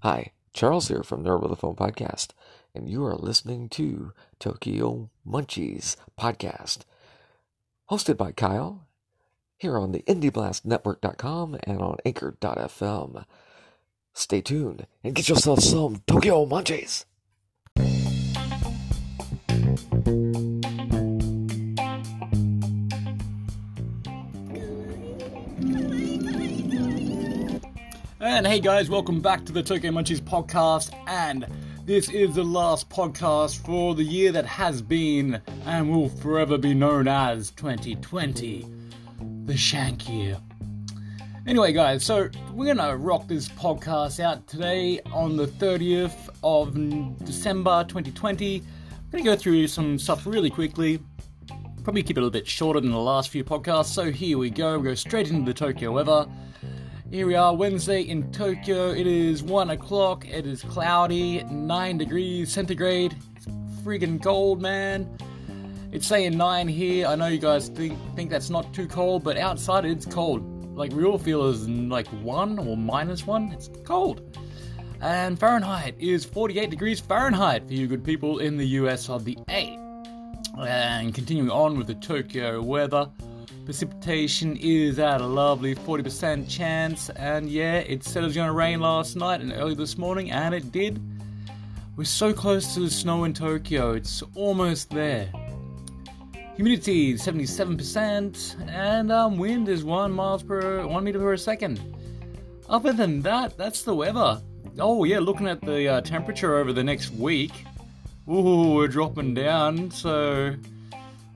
Hi, Charles here from Nerd with a Phone Podcast, and you are listening to Tokyo Munchies Podcast, hosted by Kyle, here on the IndieBlastNetwork.com and on Anchor.fm. Stay tuned and get yourself some Tokyo Munchies. And hey guys, welcome back to the Tokyo Munchies podcast. And this is the last podcast for the year that has been and will forever be known as 2020, the Shank year. Anyway, guys, so we're gonna rock this podcast out today on the 30th of December 2020. We're gonna go through some stuff really quickly. Probably keep it a little bit shorter than the last few podcasts. So here we go. We go straight into the Tokyo weather. Here we are, Wednesday in Tokyo. It is 1 o'clock. It is cloudy, 9 degrees centigrade. It's freaking cold, man. It's saying 9 here. I know you guys think, think that's not too cold, but outside it's cold. Like, real feel is like 1 or minus 1. It's cold. And Fahrenheit is 48 degrees Fahrenheit for you good people in the US of the A. And continuing on with the Tokyo weather. Precipitation is at a lovely 40% chance, and yeah, it said it was going to rain last night and early this morning, and it did. We're so close to the snow in Tokyo, it's almost there. Humidity 77%, and um, wind is 1 miles per 1 meter per second. Other than that, that's the weather. Oh yeah, looking at the uh, temperature over the next week, ooh, we're dropping down, so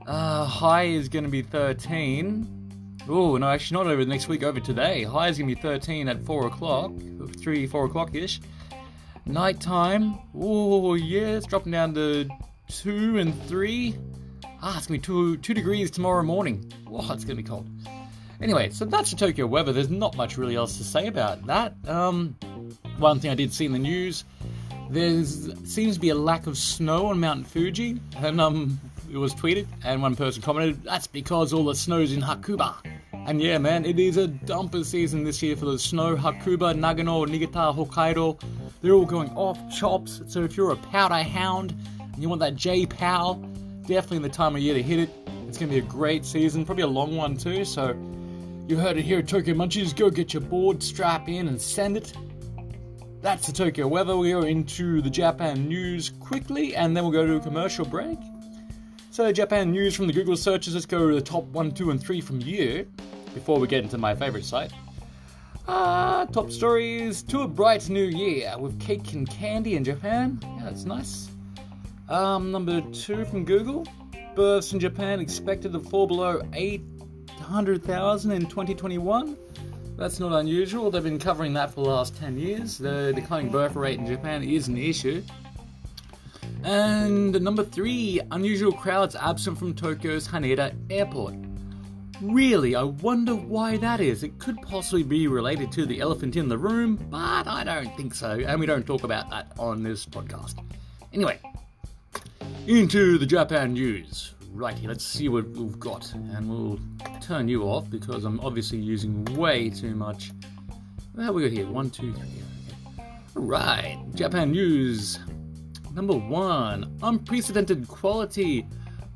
uh, high is going to be 13. Oh, no, actually, not over the next week, over today. High is going to be 13 at 4 o'clock, 3, 4 o'clock ish. Nighttime, oh, yeah, it's dropping down to 2 and 3. Ah, it's going to be 2, 2 degrees tomorrow morning. Oh, it's going to be cold. Anyway, so that's the Tokyo weather. There's not much really else to say about that. Um, one thing I did see in the news there seems to be a lack of snow on Mount Fuji, and um, it was tweeted, and one person commented, "That's because all the snow's in Hakuba." And yeah, man, it is a dumper season this year for the snow. Hakuba, Nagano, Niigata, Hokkaido, they're all going off chops. So if you're a powder hound and you want that J Pow, definitely the time of year to hit it. It's going to be a great season, probably a long one too. So you heard it here at Tokyo Munchies. Go get your board, strap in, and send it. That's the Tokyo weather. We are into the Japan news quickly, and then we'll go to a commercial break. So, Japan news from the Google searches. Let's go to the top one, two, and three from you before we get into my favorite site. Ah, top stories to a bright new year with cake and candy in Japan. Yeah, that's nice. Um, number two from Google. Births in Japan expected to fall below 800,000 in 2021. That's not unusual. They've been covering that for the last 10 years. The declining birth rate in Japan is an issue. And number three, unusual crowds absent from Tokyo's Haneda Airport. Really, I wonder why that is. It could possibly be related to the elephant in the room, but I don't think so, and we don't talk about that on this podcast. Anyway, into the Japan news. Righty, let's see what we've got, and we'll turn you off because I'm obviously using way too much. What we got here? One, two, three. Okay. Alright, Japan news. Number one, unprecedented quality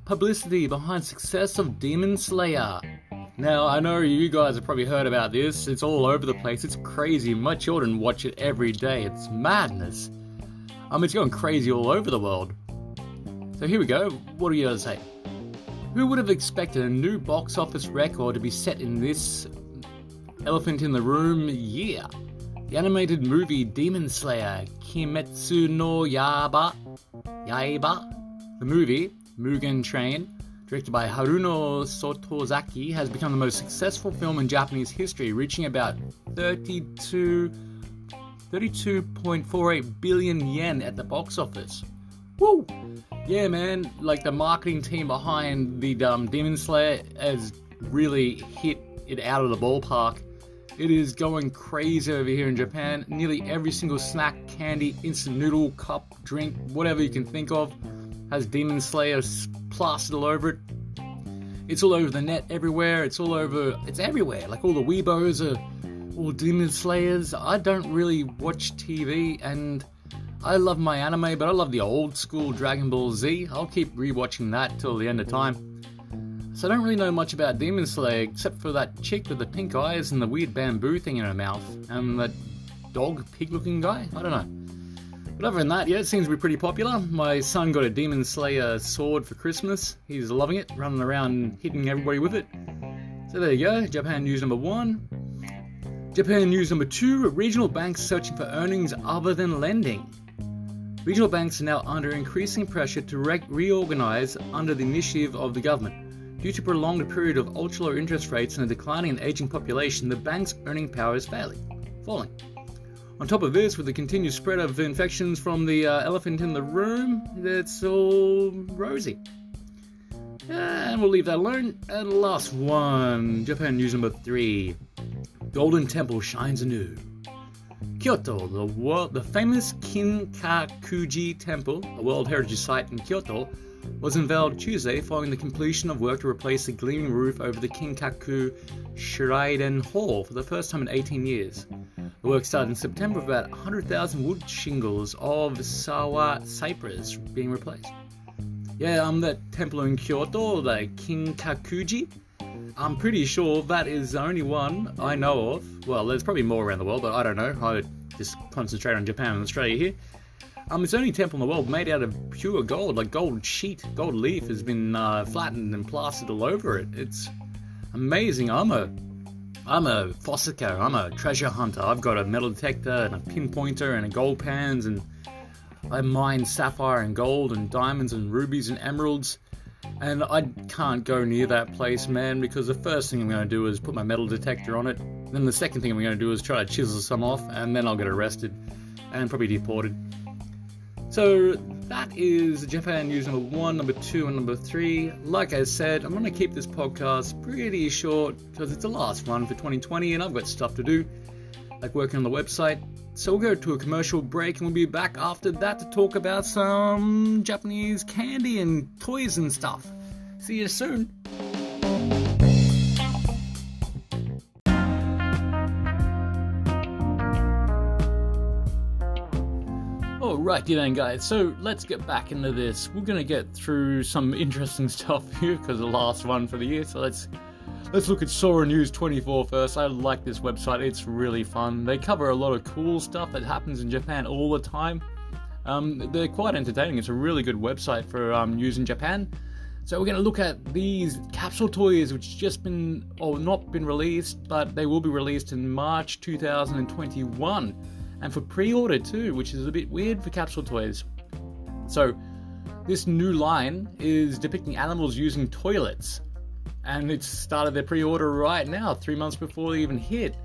publicity behind success of Demon Slayer. Now, I know you guys have probably heard about this. It's all over the place. It's crazy. My children watch it every day. It's madness. I mean, it's going crazy all over the world. So here we go. What do you guys say? Who would have expected a new box office record to be set in this elephant in the room year? The animated movie Demon Slayer Kimetsu no Yaiba, Yaiba, the movie Mugen Train, directed by Haruo Sotozaki, has become the most successful film in Japanese history, reaching about 32 32.48 billion yen at the box office. Woo! Yeah, man, like the marketing team behind the um, Demon Slayer has really hit it out of the ballpark. It is going crazy over here in Japan. Nearly every single snack, candy, instant noodle, cup, drink, whatever you can think of, has Demon Slayer plastered all over it. It's all over the net everywhere. It's all over. It's everywhere. Like all the weebos are all Demon Slayers. I don't really watch TV and I love my anime, but I love the old school Dragon Ball Z. I'll keep rewatching that till the end of time. So I don't really know much about Demon Slayer except for that chick with the pink eyes and the weird bamboo thing in her mouth, and that dog pig looking guy. I don't know. But other than that, yeah, it seems to be pretty popular. My son got a Demon Slayer sword for Christmas. He's loving it, running around hitting everybody with it. So there you go, Japan news number one. Japan news number two regional banks searching for earnings other than lending. Regional banks are now under increasing pressure to re- reorganize under the initiative of the government. Due to prolonged period of ultra low interest rates and a declining and aging population, the bank's earning power is failing, falling. On top of this, with the continued spread of infections from the uh, elephant in the room, that's all rosy. And we'll leave that alone. And last one Japan news number three Golden Temple shines anew. Kyoto, the, world, the famous Kinkakuji Temple, a World Heritage Site in Kyoto, was unveiled Tuesday following the completion of work to replace the gleaming roof over the Kinkaku Shariden Hall for the first time in 18 years. The work started in September with about 100,000 wood shingles of Sawa cypress being replaced. Yeah, um, that temple in Kyoto, the Kinkakuji, I'm pretty sure that is the only one I know of. Well, there's probably more around the world, but I don't know. I just concentrate on Japan and Australia here. Um, it's the only temple in the world made out of pure gold, like gold sheet, gold leaf has been uh, flattened and plastered all over it. It's amazing. I'm a, I'm a fossicker. I'm a treasure hunter. I've got a metal detector and a pinpointer and a gold pans, and I mine sapphire and gold and diamonds and rubies and emeralds. And I can't go near that place, man, because the first thing I'm going to do is put my metal detector on it. Then the second thing I'm going to do is try to chisel some off, and then I'll get arrested and probably deported. So that is Japan news number one, number two, and number three. Like I said, I'm going to keep this podcast pretty short because it's the last one for 2020 and I've got stuff to do, like working on the website. So we'll go to a commercial break and we'll be back after that to talk about some Japanese candy and toys and stuff. See you soon. Alrighty then, guys. So let's get back into this. We're gonna get through some interesting stuff here because the last one for the year. So let's Let's look at Sora News 24 first. I like this website, it's really fun. They cover a lot of cool stuff that happens in Japan all the time. Um, they're quite entertaining. It's a really good website for um, news in Japan. So we're going to look at these capsule toys, which just been or not been released, but they will be released in March 2021, and for pre-order too, which is a bit weird for capsule toys. So this new line is depicting animals using toilets and it's started their pre-order right now, three months before they even hit.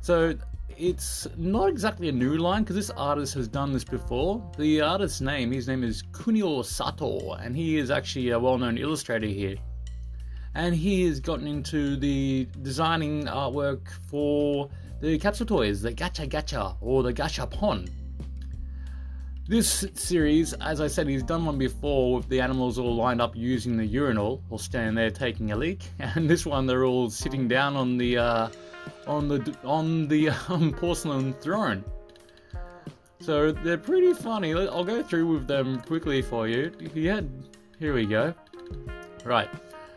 So it's not exactly a new line because this artist has done this before. The artist's name, his name is Kunio Sato, and he is actually a well-known illustrator here. And he has gotten into the designing artwork for the capsule toys, the Gacha Gacha or the Gashapon. This series, as I said, he's done one before with the animals all lined up using the urinal or standing there taking a leak, and this one they're all sitting down on the uh, on the on the um, porcelain throne. So they're pretty funny. I'll go through with them quickly for you. Yeah, here we go. Right.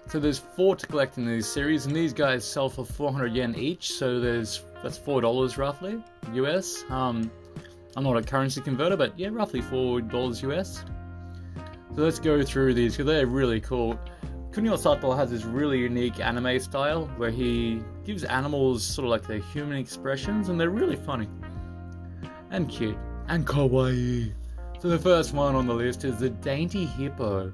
So there's four to collect in this series, and these guys sell for 400 yen each. So there's that's four dollars roughly US. Um, I'm not a currency converter, but yeah, roughly $4 US. So let's go through these because they're really cool. Kunio Sato has this really unique anime style where he gives animals sort of like their human expressions and they're really funny and cute and kawaii. So the first one on the list is the Dainty Hippo.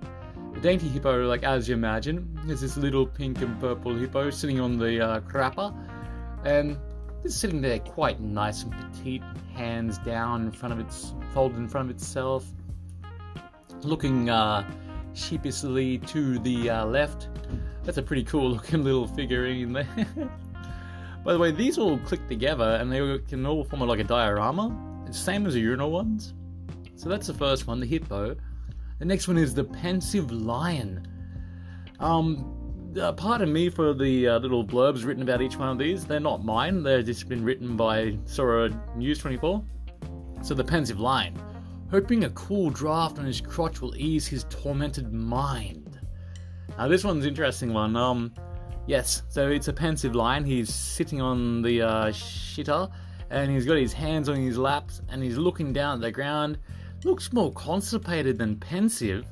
The Dainty Hippo, like as you imagine, is this little pink and purple hippo sitting on the uh, crapper and it's sitting there quite nice and petite, hands down in front of its, folded in front of itself, looking uh, sheepishly to the uh, left. That's a pretty cool looking little figurine there. By the way, these all click together and they can all form like a diorama. It's same as the urinal ones. So that's the first one, the hippo. The next one is the pensive lion. Um, uh, pardon me for the uh, little blurbs written about each one of these. They're not mine. They're just been written by Sora News 24. So the pensive line, hoping a cool draft on his crotch will ease his tormented mind. Now this one's interesting one. Um, yes, so it's a pensive line. He's sitting on the uh, shitter, and he's got his hands on his laps, and he's looking down at the ground. Looks more constipated than pensive,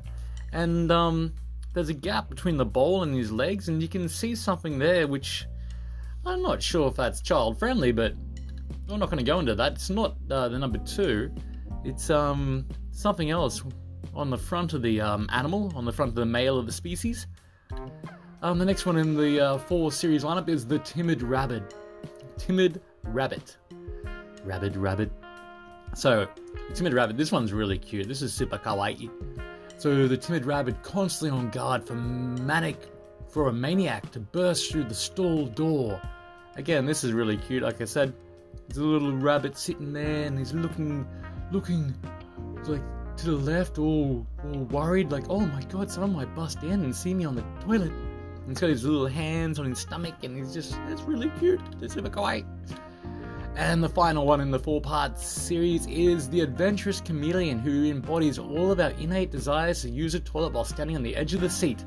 and um, there's a gap between the bowl and his legs, and you can see something there which I'm not sure if that's child friendly, but we're not going to go into that. It's not uh, the number two. It's um something else on the front of the um, animal, on the front of the male of the species. Um, the next one in the uh, four series lineup is the timid rabbit. Timid rabbit. Rabbit, rabbit. So, timid rabbit. This one's really cute. This is super kawaii. So the timid rabbit constantly on guard for manic, for a maniac to burst through the stall door. Again, this is really cute. Like I said, there's a little rabbit sitting there, and he's looking, looking, like to the left, all, all worried, like, oh my god, someone might bust in and see me on the toilet. And he's got his little hands on his stomach, and he's just, it's really cute. It's super kawaii. And the final one in the four part series is the adventurous chameleon who embodies all of our innate desires to use a toilet while standing on the edge of the seat.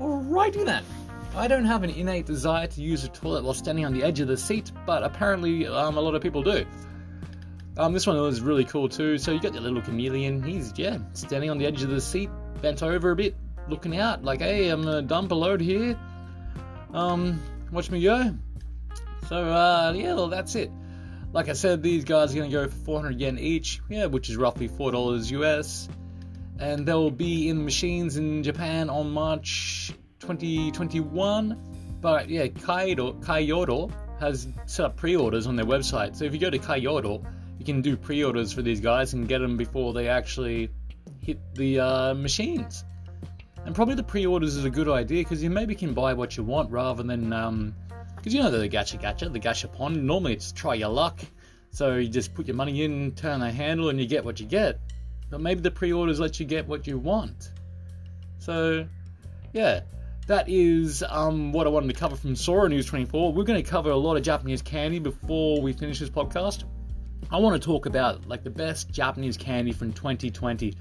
Alrighty then. I don't have an innate desire to use a toilet while standing on the edge of the seat, but apparently um, a lot of people do. Um, this one was really cool too. So you got the little chameleon. He's yeah standing on the edge of the seat, bent over a bit, looking out like, hey, I'm gonna dump a load here. Um, watch me go. So uh, yeah, well, that's it. Like I said, these guys are gonna go for 400 yen each, yeah, which is roughly four dollars US, and they'll be in machines in Japan on March 2021. But yeah, Kaido, Kyoto has set up pre-orders on their website. So if you go to Kaiyodo, you can do pre-orders for these guys and get them before they actually hit the uh, machines. And probably the pre-orders is a good idea because you maybe can buy what you want rather than um, because you know the gacha gacha, the gashapon. Normally it's try your luck, so you just put your money in, turn the handle, and you get what you get. But maybe the pre-orders let you get what you want. So, yeah, that is um, what I wanted to cover from Sora News 24. We're going to cover a lot of Japanese candy before we finish this podcast. I want to talk about like the best Japanese candy from 2020,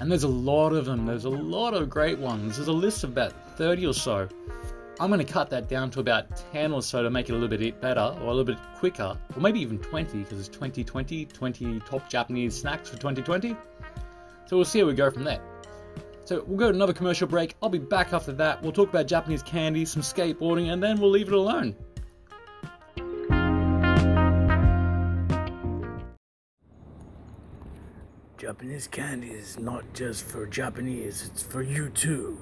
and there's a lot of them. There's a lot of great ones. There's a list of about 30 or so. I'm going to cut that down to about 10 or so to make it a little bit better or a little bit quicker, or maybe even 20 because it's 2020, 20 top Japanese snacks for 2020. So we'll see how we go from there. So we'll go to another commercial break. I'll be back after that. We'll talk about Japanese candy, some skateboarding, and then we'll leave it alone. Japanese candy is not just for Japanese, it's for you too.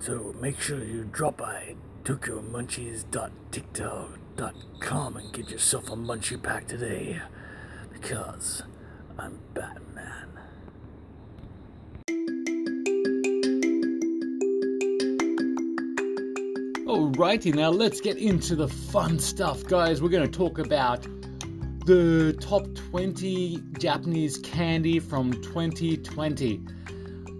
So make sure you drop by TokyoMunchies.tiktok.com and get yourself a munchie pack today because I'm Batman. Alrighty, now let's get into the fun stuff, guys. We're going to talk about the top 20 Japanese candy from 2020.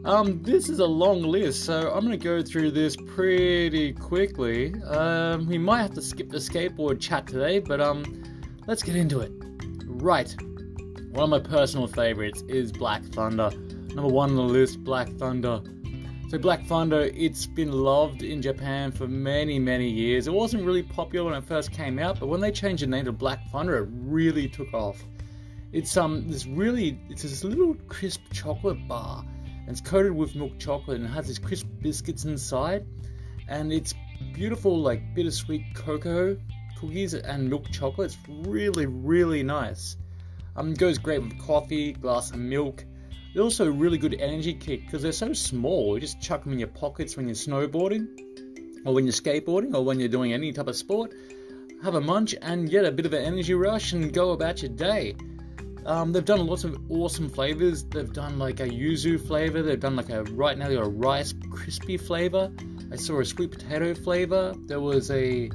Um, this is a long list, so I'm going to go through this pretty quickly. Um, we might have to skip the skateboard chat today, but um, let's get into it. Right, one of my personal favorites is Black Thunder. Number one on the list, Black Thunder. So Black Thunder, it's been loved in Japan for many, many years. It wasn't really popular when it first came out, but when they changed the name to Black Thunder, it really took off. It's um this really it's this little crisp chocolate bar. And it's coated with milk chocolate and has these crisp biscuits inside. And it's beautiful like bittersweet cocoa cookies and milk chocolate. It's really, really nice. Um, goes great with coffee, glass of milk. They're also a really good energy kick because they're so small. You just chuck them in your pockets when you're snowboarding, or when you're skateboarding, or when you're doing any type of sport. Have a munch and get a bit of an energy rush and go about your day. Um, they've done lots of awesome flavors. They've done like a yuzu flavor. They've done like a right now a rice crispy flavor. I saw a sweet potato flavor. There was a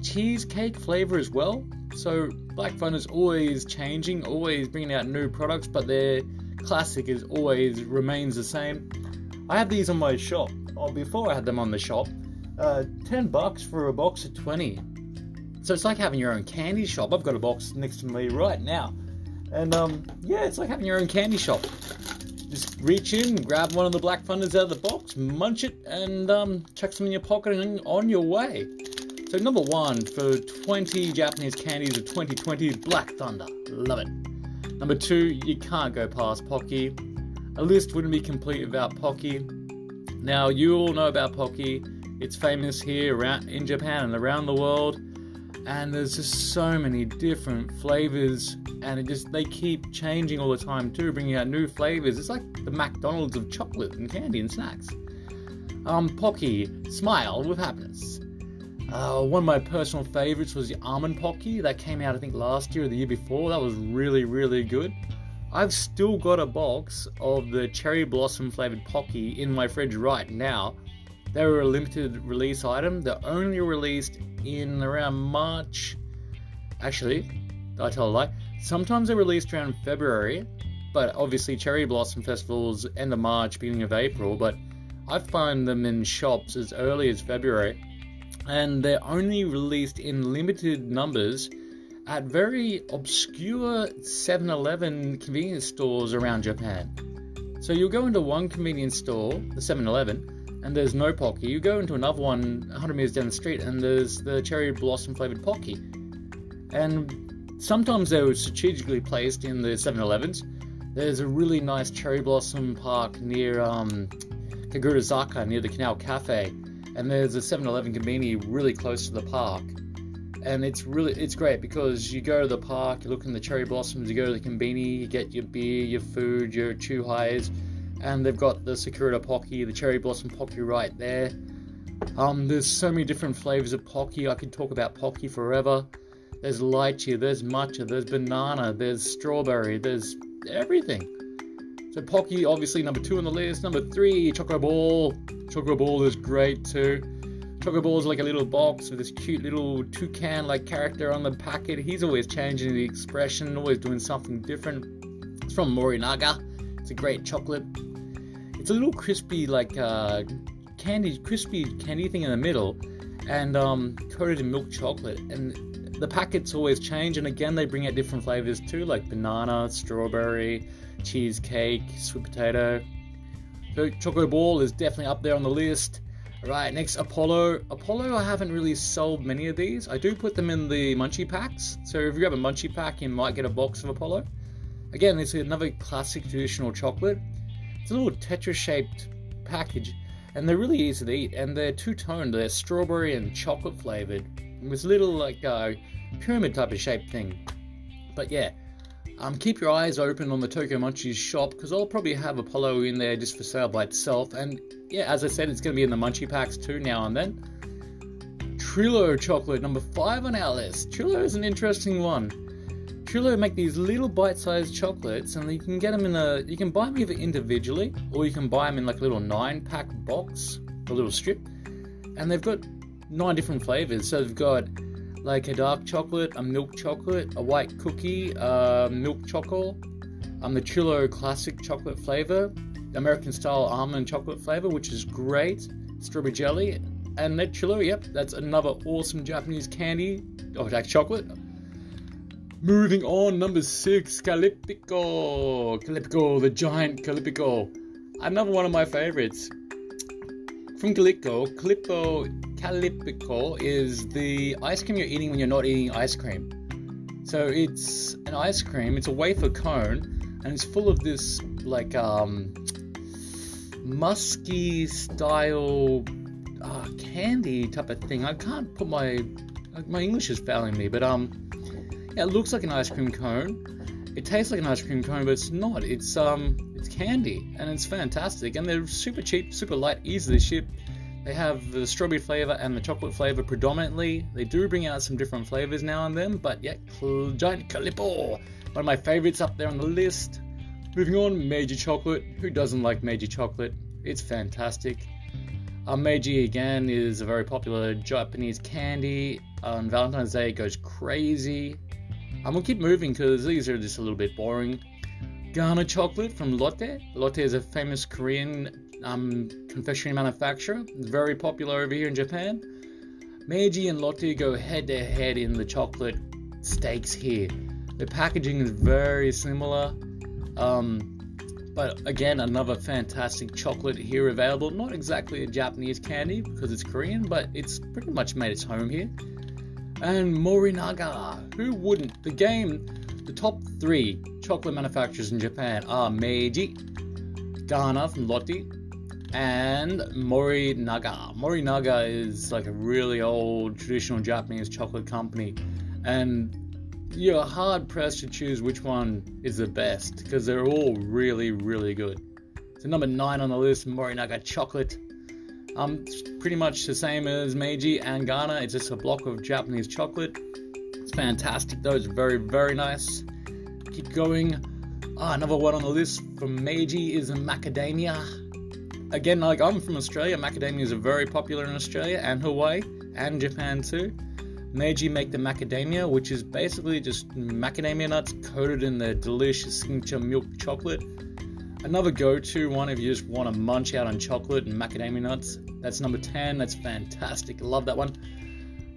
cheesecake flavor as well. So Black Fun is always changing, always bringing out new products, but their classic is always remains the same. I have these on my shop. Oh, before I had them on the shop, uh, 10 bucks for a box of 20. So it's like having your own candy shop. I've got a box next to me right now. And um, yeah, it's like having your own candy shop. Just reach in, grab one of the Black Thunders out of the box, munch it, and um, chuck some in your pocket and on your way. So number one for 20 Japanese candies of 2020, Black Thunder. Love it. Number two, you can't go past Pocky. A list wouldn't be complete without Pocky. Now you all know about Pocky. It's famous here around in Japan and around the world. And there's just so many different flavors, and it just they keep changing all the time too, bringing out new flavors. It's like the McDonald's of chocolate and candy and snacks. Um, Pocky, smile with happiness. Uh, one of my personal favorites was the almond Pocky that came out I think last year or the year before. That was really really good. I've still got a box of the cherry blossom flavored Pocky in my fridge right now. They were a limited release item. They're only released in around March. Actually, I tell a lie. Sometimes they're released around February, but obviously Cherry Blossom Festival's end of March, beginning of April. But I find them in shops as early as February, and they're only released in limited numbers at very obscure 7 Eleven convenience stores around Japan. So you'll go into one convenience store, the 7 Eleven, and there's no Pocky. You go into another one 100 meters down the street, and there's the cherry blossom flavored Pocky. And sometimes they were strategically placed in the 7 Elevens. There's a really nice cherry blossom park near um, Kagurazaka, near the Canal Cafe, and there's a 7 Eleven convenience really close to the park and it's really it's great because you go to the park, you look in the cherry blossoms, you go to the conveni, you get your beer, your food, your chuhais, and they've got the Sakura Pocky, the cherry blossom Pocky right there. Um, there's so many different flavors of Pocky. I could talk about Pocky forever. There's lychee, there's matcha, there's banana, there's strawberry, there's everything. So Pocky, obviously number two on the list. Number three, Choco Ball. Choco Ball is great too. Choco is like a little box with this cute little toucan like character on the packet. He's always changing the expression, always doing something different. It's from Morinaga. It's a great chocolate. It's a little crispy, like uh, candy, crispy candy thing in the middle, and um, coated in milk chocolate. And the packets always change, and again they bring out different flavors too, like banana, strawberry, cheesecake, sweet potato. So Choco Ball is definitely up there on the list. Right, next Apollo. Apollo, I haven't really sold many of these. I do put them in the munchie packs. So if you grab a munchie pack, you might get a box of Apollo. Again, it's another classic traditional chocolate. It's a little tetra-shaped package, and they're really easy to eat. And they're two-toned. They're strawberry and chocolate flavored. With a little like uh, pyramid type of shaped thing. But yeah, um, keep your eyes open on the Tokyo Munchies shop because I'll probably have Apollo in there just for sale by itself. And yeah, as I said, it's going to be in the Munchie packs too now and then. Tirol chocolate, number five on our list. Tirol is an interesting one. Tirol make these little bite-sized chocolates, and you can get them in a. You can buy them either individually, or you can buy them in like a little nine-pack box, a little strip, and they've got nine different flavors. So they've got like a dark chocolate, a milk chocolate, a white cookie, a milk chocolate, um, the Tirol classic chocolate flavor, American style almond chocolate flavor, which is great, strawberry jelly, and that Tirol, yep, that's another awesome Japanese candy, oh, like chocolate. Moving on, number six, Caplico. Caplico, the giant Caplico. Another one of my favorites. From Calipico, Caplico Caplico is the ice cream you're eating when you're not eating ice cream. So it's an ice cream, it's a wafer cone, and it's full of this like um musky style uh, candy type of thing. I can't put my my English is failing me, but um it looks like an ice cream cone. It tastes like an ice cream cone, but it's not. It's um it's candy and it's fantastic and they're super cheap, super light, easy to ship they have the strawberry flavor and the chocolate flavor predominantly. They do bring out some different flavors now and then, but yeah, Giant Caplico, one of my favorites up there on the list. Moving on, Meiji Chocolate. Who doesn't like Meiji Chocolate? It's fantastic. Uh, Meiji again is a very popular Japanese candy. On Valentine's Day, it goes crazy. I'm gonna keep moving because these are just a little bit boring. Ghana chocolate from Lotte. Lotte is a famous Korean um, confectionery manufacturer. It's very popular over here in Japan. Meiji and Lotte go head to head in the chocolate stakes here. The packaging is very similar. Um, but again, another fantastic chocolate here available. Not exactly a Japanese candy because it's Korean, but it's pretty much made its home here. And Morinaga, who wouldn't? The game, the top three chocolate manufacturers in Japan are Meiji, Ghana from Lotte, and Morinaga. Morinaga is like a really old traditional Japanese chocolate company, and you're hard pressed to choose which one is the best because they're all really, really good. So number nine on the list, Morinaga chocolate. Um, pretty much the same as Meiji and Ghana. It's just a block of Japanese chocolate. It's fantastic though. It's very, very nice. Keep going. Ah, another one on the list from Meiji is macadamia. Again, like I'm from Australia, macadamias are very popular in Australia and Hawaii and Japan too. Meiji make the macadamia, which is basically just macadamia nuts coated in the delicious signature milk chocolate. Another go-to one if you just want to munch out on chocolate and macadamia nuts. That's number 10. That's fantastic. Love that one.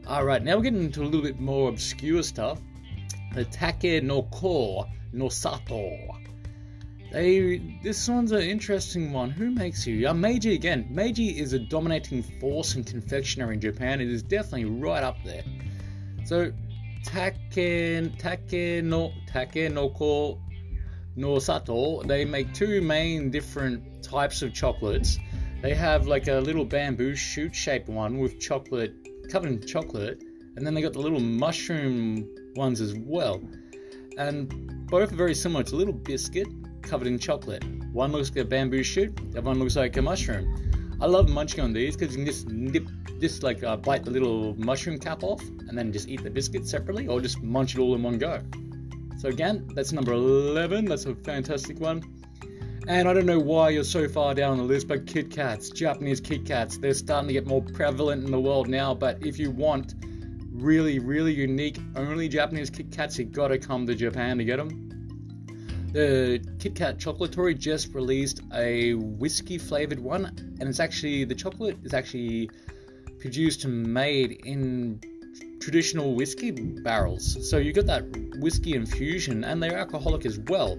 Alright, now we're getting into a little bit more obscure stuff. The Take no Ko no Sato. They, this one's an interesting one. Who makes you? Uh, Meiji again. Meiji is a dominating force in confectionery in Japan. It is definitely right up there. So, Take, take no Take no Ko no Sato, they make two main different types of chocolates. They have like a little bamboo shoot shaped one with chocolate covered in chocolate, and then they got the little mushroom ones as well. And both are very similar. A little biscuit covered in chocolate. One looks like a bamboo shoot, the other one looks like a mushroom. I love munching on these because you can just nip, just like uh, bite the little mushroom cap off and then just eat the biscuit separately or just munch it all in one go. So again, that's number 11. That's a fantastic one. And I don't know why you're so far down the list, but Kit Kats, Japanese Kit Kats, they're starting to get more prevalent in the world now. But if you want really, really unique, only Japanese Kit Kats, you gotta come to Japan to get them. The Kit Kat Chocolatory just released a whiskey flavored one, and it's actually the chocolate is actually produced and made in traditional whiskey barrels. So you got that whiskey infusion, and they're alcoholic as well.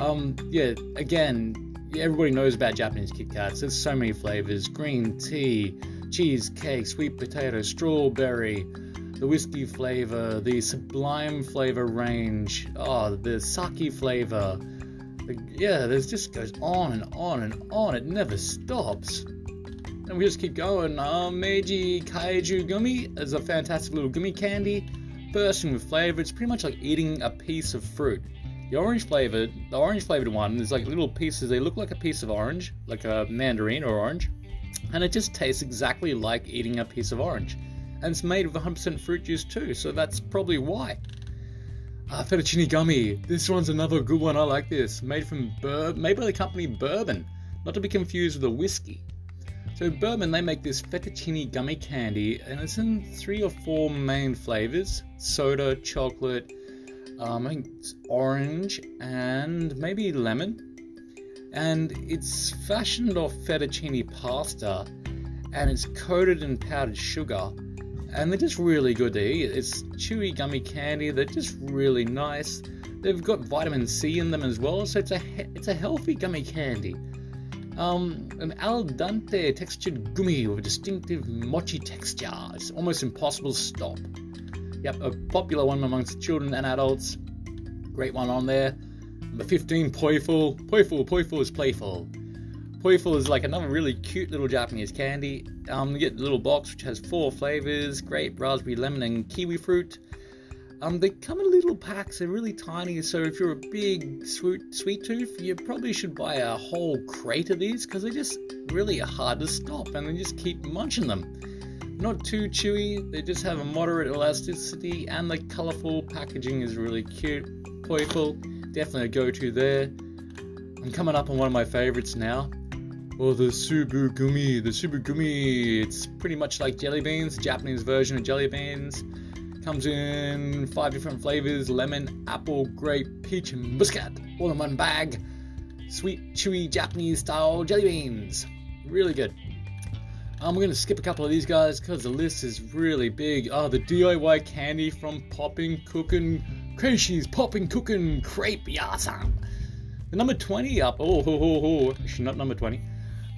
Um, yeah, again, everybody knows about Japanese Kit Kats. There's so many flavors: green tea, cheesecake, sweet potato, strawberry the whiskey flavor, the sublime flavor range, oh, the sake flavor. Yeah, this just goes on and on and on. It never stops. And we just keep going. Uh, Meiji Kaiju Gummy is a fantastic little gummy candy, bursting with flavor. It's pretty much like eating a piece of fruit. The orange flavored, the orange flavored one is like little pieces. They look like a piece of orange, like a mandarin or orange, and it just tastes exactly like eating a piece of orange and it's made with 100% fruit juice too, so that's probably why. Ah, fettuccine gummy. This one's another good one. I like this. Made from bur- made by the company Bourbon, not to be confused with a whiskey. So Bourbon, they make this fettuccine gummy candy, and it's in three or four main flavors: soda, chocolate, um, orange, and maybe lemon. And it's fashioned off fettuccine pasta, and it's coated in powdered sugar and they're just really good to eat. It's chewy gummy candy. They're just really nice. They've got vitamin C in them as well, so it's a it's a healthy gummy candy. Um, an al dente textured gummy with a distinctive mochi texture. It's almost impossible to stop. Yep, a popular one amongst children and adults. Great one on there. Number 15, Poifull. Poifull, Poifull is playful. Poifull is like another really cute little Japanese candy. Um, you get the little box which has four flavors: grape, raspberry, lemon, and kiwi fruit. Um, they come in little packs. They're really tiny, so if you're a big sweet sweet tooth, you probably should buy a whole crate of these because they're just really hard to stop, and they just keep munching them. Not too chewy. They just have a moderate elasticity, and the colorful packaging is really cute. Poifull, definitely a go-to there. I'm coming up on one of my favorites now. Well, the Tsubu Gumi. The Tsubu Gumi, it's pretty much like jelly beans, Japanese version of jelly beans. Comes in five different flavors lemon, apple, grape, peach, and muscat, all in one bag. sweet, chewy Japanese style jelly beans. Really good. We're going to skip a couple of these guys because the list is really big. Oh, the DIY candy from Popping Cookin' Kracie's Popping Cookin' Crepe Yasan. The number 20 up. Oh, ho, ho, ho. Actually, not number 20.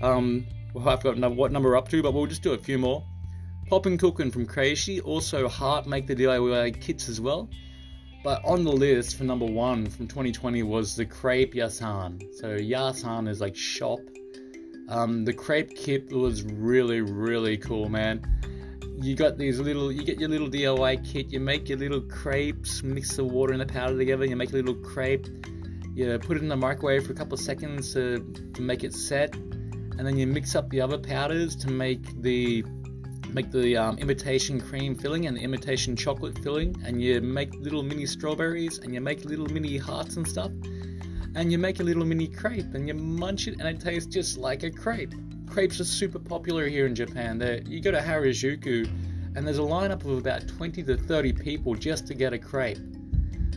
Um, well, I've got what number up to, but we'll just do a few more. Popping Cookin' from Kracie. Also, Heart make the DIY kits as well. But on the list for number one from 2020 was the Crepe Yasan. So Yasan is like shop um, the crepe kit was really, really cool, man. You got these little, you get your little DIY kit, you make your little crepes, mix the water and the powder together, you make a little crepe, you put it in the microwave for a couple of seconds to, to make it set, and then you mix up the other powders to make the make the um, imitation cream filling and the imitation chocolate filling, and you make little mini strawberries and you make little mini hearts and stuff and you make a little mini crepe and you munch it and it tastes just like a crepe. Crepes are super popular here in Japan. They're, you go to Harajuku and there's a lineup of about 20 to 30 people just to get a crepe.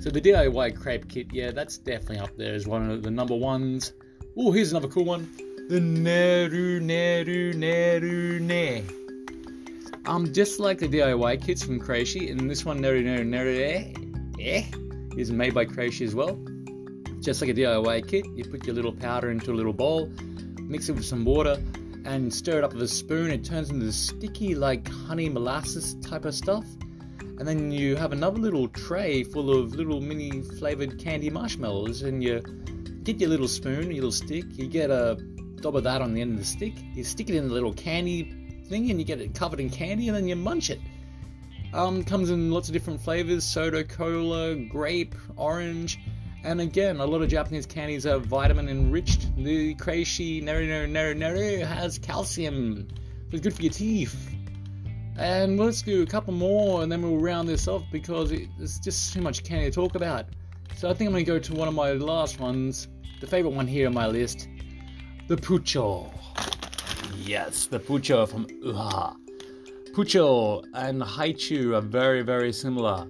So the DIY crepe kit, yeah, that's definitely up there as one of the number ones. Oh, here's another cool one. The Neru Neru Neru Ne. Um, just like the DIY kits from Kracie, and this one Neru Neru Neru Eh, is made by Kracie as well just like a DIY kit. You put your little powder into a little bowl, mix it with some water, and stir it up with a spoon. It turns into sticky, like honey molasses type of stuff. And then you have another little tray full of little mini flavored candy marshmallows, and you get your little spoon, your little stick. You get a dab of that on the end of the stick. You stick it in the little candy thing, and you get it covered in candy, and then you munch it. Um, comes in lots of different flavors: soda, cola, grape, orange and again, a lot of Japanese candies are vitamin enriched. The Kracie Neru Neru Neru Neru has calcium. So It's good for your teeth. And let's do a couple more and then we'll round this off because there's just too much candy to talk about. So I think I'm going to go to one of my last ones, the favorite one here on my list the Pucho. Yes, the Pucho from Uha. Pucho and Haichu are very, very similar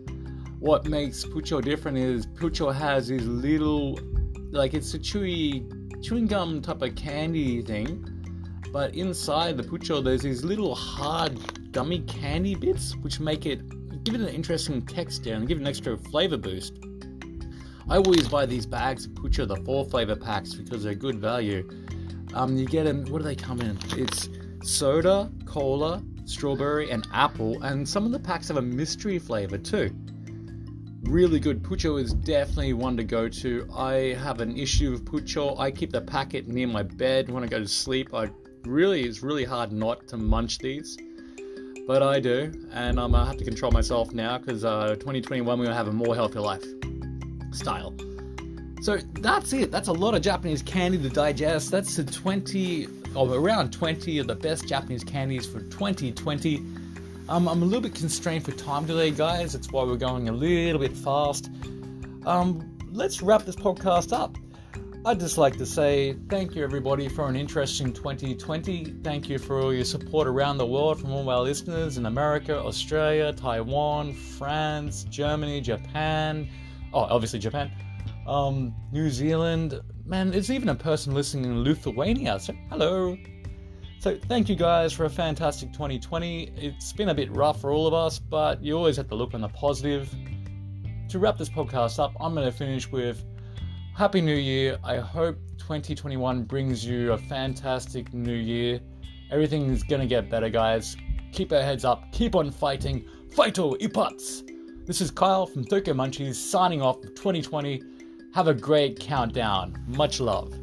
what makes Pucho different is Pucho has these little, like it's a chewy chewing gum type of candy thing, but inside the Pucho there's these little hard gummy candy bits which make it give it an interesting texture and give it an extra flavor boost. I always buy these bags of Pucho, the four flavor packs, because they're good value. Um, you get them. What do they come in? It's soda, cola, strawberry, and apple, and some of the packs have a mystery flavor too really good. Pucho is definitely one to go to. I have an issue with Pucho. I keep the packet near my bed when I go to sleep. I really, it's really hard not to munch these, but I do, and I'm gonna have to control myself now because uh, 2021 we're gonna have a more healthy life style. So that's it. That's a lot of Japanese candy to digest. That's the 20, or around 20 of the best Japanese candies for 2020. Um, I'm a little bit constrained for time today, guys. That's why we're going a little bit fast. Um, let's wrap this podcast up. I'd just like to say thank you, everybody, for an interesting 2020. Thank you for all your support around the world from all our listeners in America, Australia, Taiwan, France, Germany, Japan. Oh, obviously, Japan. Um, New Zealand. Man, there's even a person listening in Lithuania. So, hello. So, thank you guys for a fantastic 2020. It's been a bit rough for all of us, but you always have to look on the positive. To wrap this podcast up, I'm going to finish with Happy New Year. I hope 2021 brings you a fantastic new year. Everything is going to get better, guys. Keep our heads up, keep on fighting. Fighto Ipats! This is Kyle from Tokyo Munchies signing off 2020. Have a great countdown. Much love.